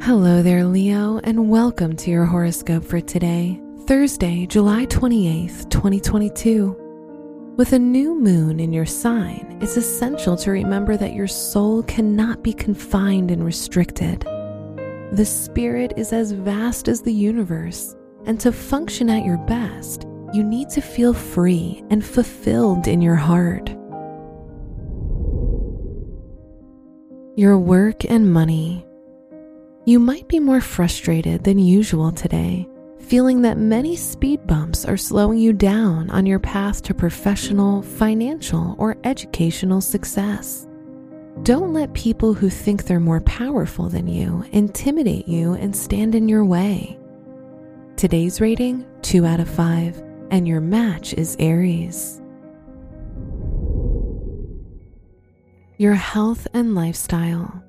Hello there, Leo, and welcome to your horoscope for today, Thursday, July 28th, 2022. With a new moon in your sign, it's essential to remember that your soul cannot be confined and restricted. The spirit is as vast as the universe, and to function at your best, you need to feel free and fulfilled in your heart. Your work and money. You might be more frustrated than usual today, feeling that many speed bumps are slowing you down on your path to professional, financial, or educational success. Don't let people who think they're more powerful than you intimidate you and stand in your way. Today's rating 2 out of 5, and your match is Aries. Your health and lifestyle.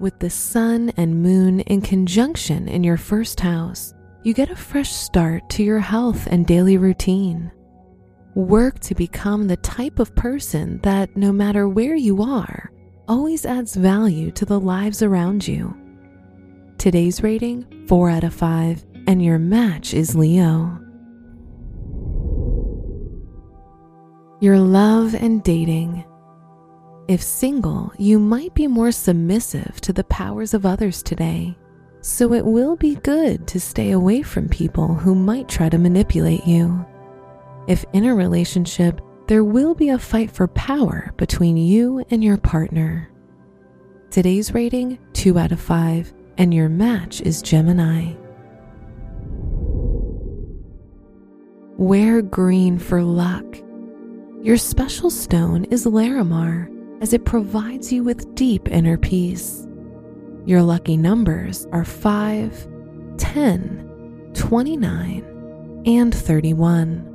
With the sun and moon in conjunction in your first house, you get a fresh start to your health and daily routine. Work to become the type of person that, no matter where you are, always adds value to the lives around you. Today's rating 4 out of 5, and your match is Leo. Your love and dating. If single, you might be more submissive to the powers of others today, so it will be good to stay away from people who might try to manipulate you. If in a relationship, there will be a fight for power between you and your partner. Today's rating 2 out of 5, and your match is Gemini. Wear green for luck. Your special stone is Larimar as it provides you with deep inner peace. Your lucky numbers are 5, 10, 29, and 31.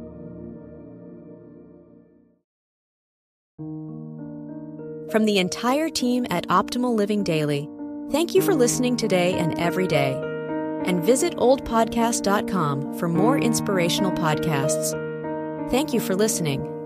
From the entire team at Optimal Living Daily, thank you for listening today and every day. And visit oldpodcast.com for more inspirational podcasts. Thank you for listening.